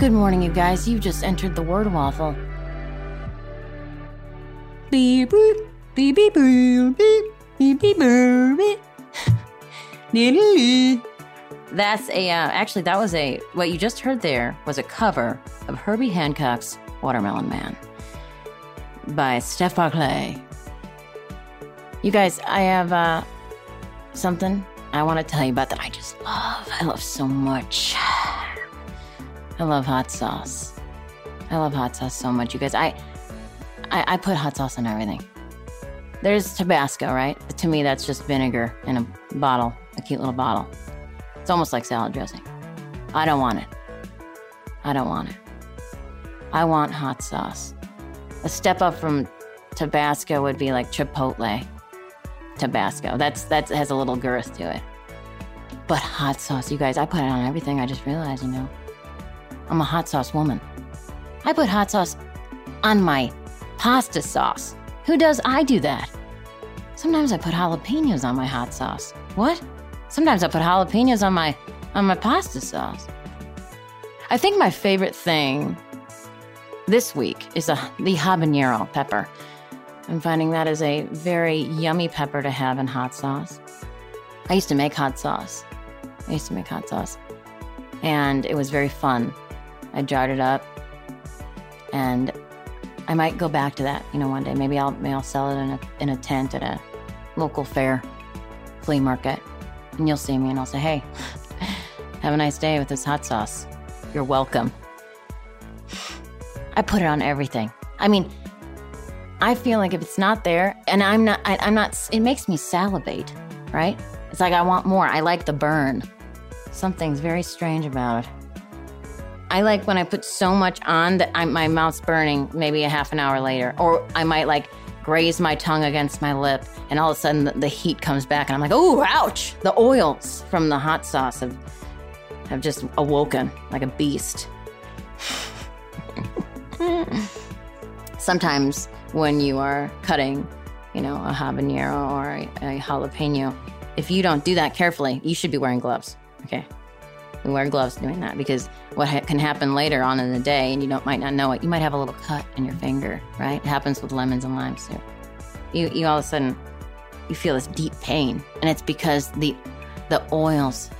Good morning, you guys. You just entered the word waffle. Beep boop, beep beep boop, beep beep beep boop, beep. That's a uh, actually that was a what you just heard there was a cover of Herbie Hancock's Watermelon Man by Steph Barkley. You guys, I have uh, something I want to tell you about that I just love. I love so much. I love hot sauce. I love hot sauce so much, you guys. I, I, I put hot sauce on everything. There's Tabasco, right? To me, that's just vinegar in a bottle, a cute little bottle. It's almost like salad dressing. I don't want it. I don't want it. I want hot sauce. A step up from Tabasco would be like Chipotle Tabasco. That's that has a little girth to it. But hot sauce, you guys, I put it on everything. I just realized, you know. I'm a hot sauce woman. I put hot sauce on my pasta sauce. Who does I do that? Sometimes I put jalapenos on my hot sauce. What? Sometimes I put jalapenos on my on my pasta sauce. I think my favorite thing this week is a, the habanero pepper. I'm finding that is a very yummy pepper to have in hot sauce. I used to make hot sauce. I used to make hot sauce. And it was very fun. I jarred it up, and I might go back to that. You know, one day maybe I'll maybe I'll sell it in a in a tent at a local fair, flea market, and you'll see me and I'll say, "Hey, have a nice day with this hot sauce. You're welcome." I put it on everything. I mean, I feel like if it's not there, and I'm not, I, I'm not. It makes me salivate, right? It's like I want more. I like the burn. Something's very strange about it. I like when I put so much on that I, my mouth's burning maybe a half an hour later. Or I might like graze my tongue against my lip and all of a sudden the, the heat comes back and I'm like, oh, ouch! The oils from the hot sauce have, have just awoken like a beast. Sometimes when you are cutting, you know, a habanero or a, a jalapeno, if you don't do that carefully, you should be wearing gloves. Okay. We wear gloves doing that because what ha- can happen later on in the day and you don't might not know it, you might have a little cut in your finger, right? It happens with lemons and limes too. You, you all of a sudden, you feel this deep pain, and it's because the the oils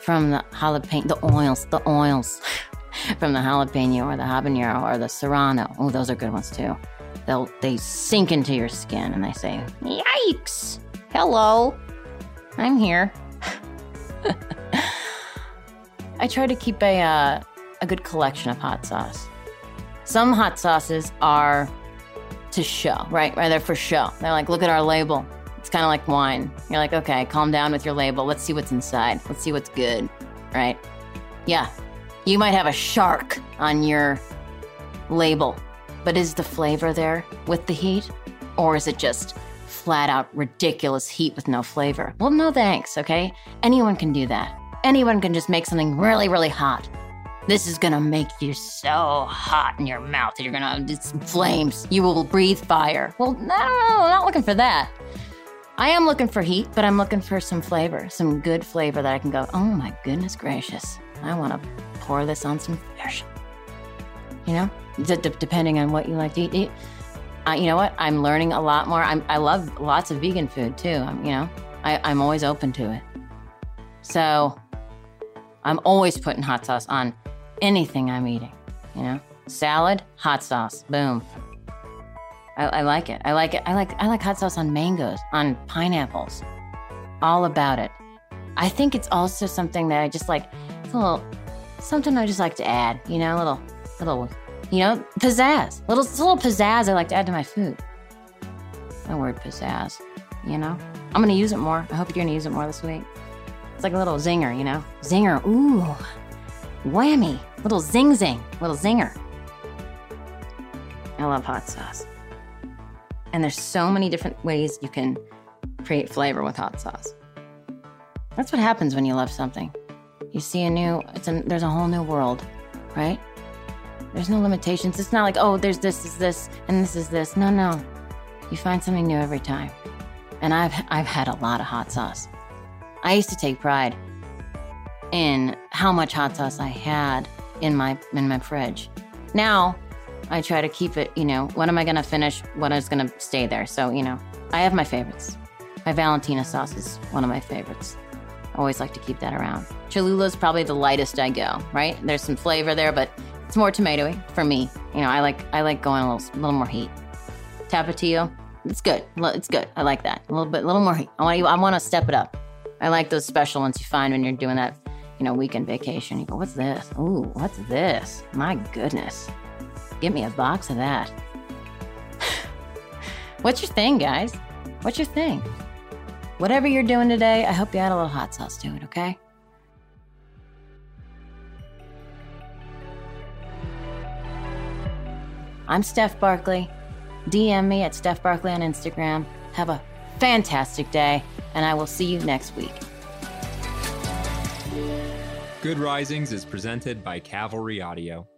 from the jalapeno, the oils, the oils from the jalapeno or the habanero or the serrano. Oh, those are good ones too. They'll they sink into your skin and they say, "Yikes! Hello, I'm here." I try to keep a uh, a good collection of hot sauce. Some hot sauces are to show, right? Right, they're for show. They're like, look at our label. It's kind of like wine. You're like, okay, calm down with your label. Let's see what's inside. Let's see what's good, right? Yeah, you might have a shark on your label, but is the flavor there with the heat, or is it just flat out ridiculous heat with no flavor? Well, no thanks. Okay, anyone can do that anyone can just make something really, really hot. This is gonna make you so hot in your mouth that you're gonna, it's flames. You will breathe fire. Well, no, I'm not looking for that. I am looking for heat, but I'm looking for some flavor, some good flavor that I can go, oh my goodness gracious, I wanna pour this on some fish. You know, D- depending on what you like to eat. eat. Uh, you know what? I'm learning a lot more. I'm, I love lots of vegan food too. I'm, you know, I, I'm always open to it. So I'm always putting hot sauce on anything I'm eating. You know, salad, hot sauce, boom. I, I, like it. I like it. I like I like hot sauce on mangoes, on pineapples. All about it. I think it's also something that I just like. It's a little something I just like to add. You know, a little little you know pizzazz. Little little pizzazz I like to add to my food. My word pizzazz. You know, I'm gonna use it more. I hope you're gonna use it more this week. It's like a little zinger, you know? Zinger. Ooh. Whammy. Little zing zing. Little zinger. I love hot sauce. And there's so many different ways you can create flavor with hot sauce. That's what happens when you love something. You see a new, it's a, there's a whole new world, right? There's no limitations. It's not like, oh, there's this, is this, and this is this. No, no. You find something new every time. And I've, I've had a lot of hot sauce. I used to take pride in how much hot sauce I had in my in my fridge. Now, I try to keep it, you know, what am I to finish? What is to stay there? So, you know, I have my favorites. My Valentina sauce is one of my favorites. I always like to keep that around. Cholula is probably the lightest I go, right? There's some flavor there, but it's more tomatoey for me. You know, I like I like going a little, a little more heat. Tapatio, it's good. It's good. I like that. A little bit, a little more heat. I want. I want to step it up. I like those special ones you find when you're doing that, you know, weekend vacation. You go, what's this? Ooh, what's this? My goodness. Give me a box of that. what's your thing, guys? What's your thing? Whatever you're doing today, I hope you add a little hot sauce to it, okay? I'm Steph Barkley. DM me at Steph Barkley on Instagram. Have a fantastic day, and I will see you next week. Good Risings is presented by Cavalry Audio.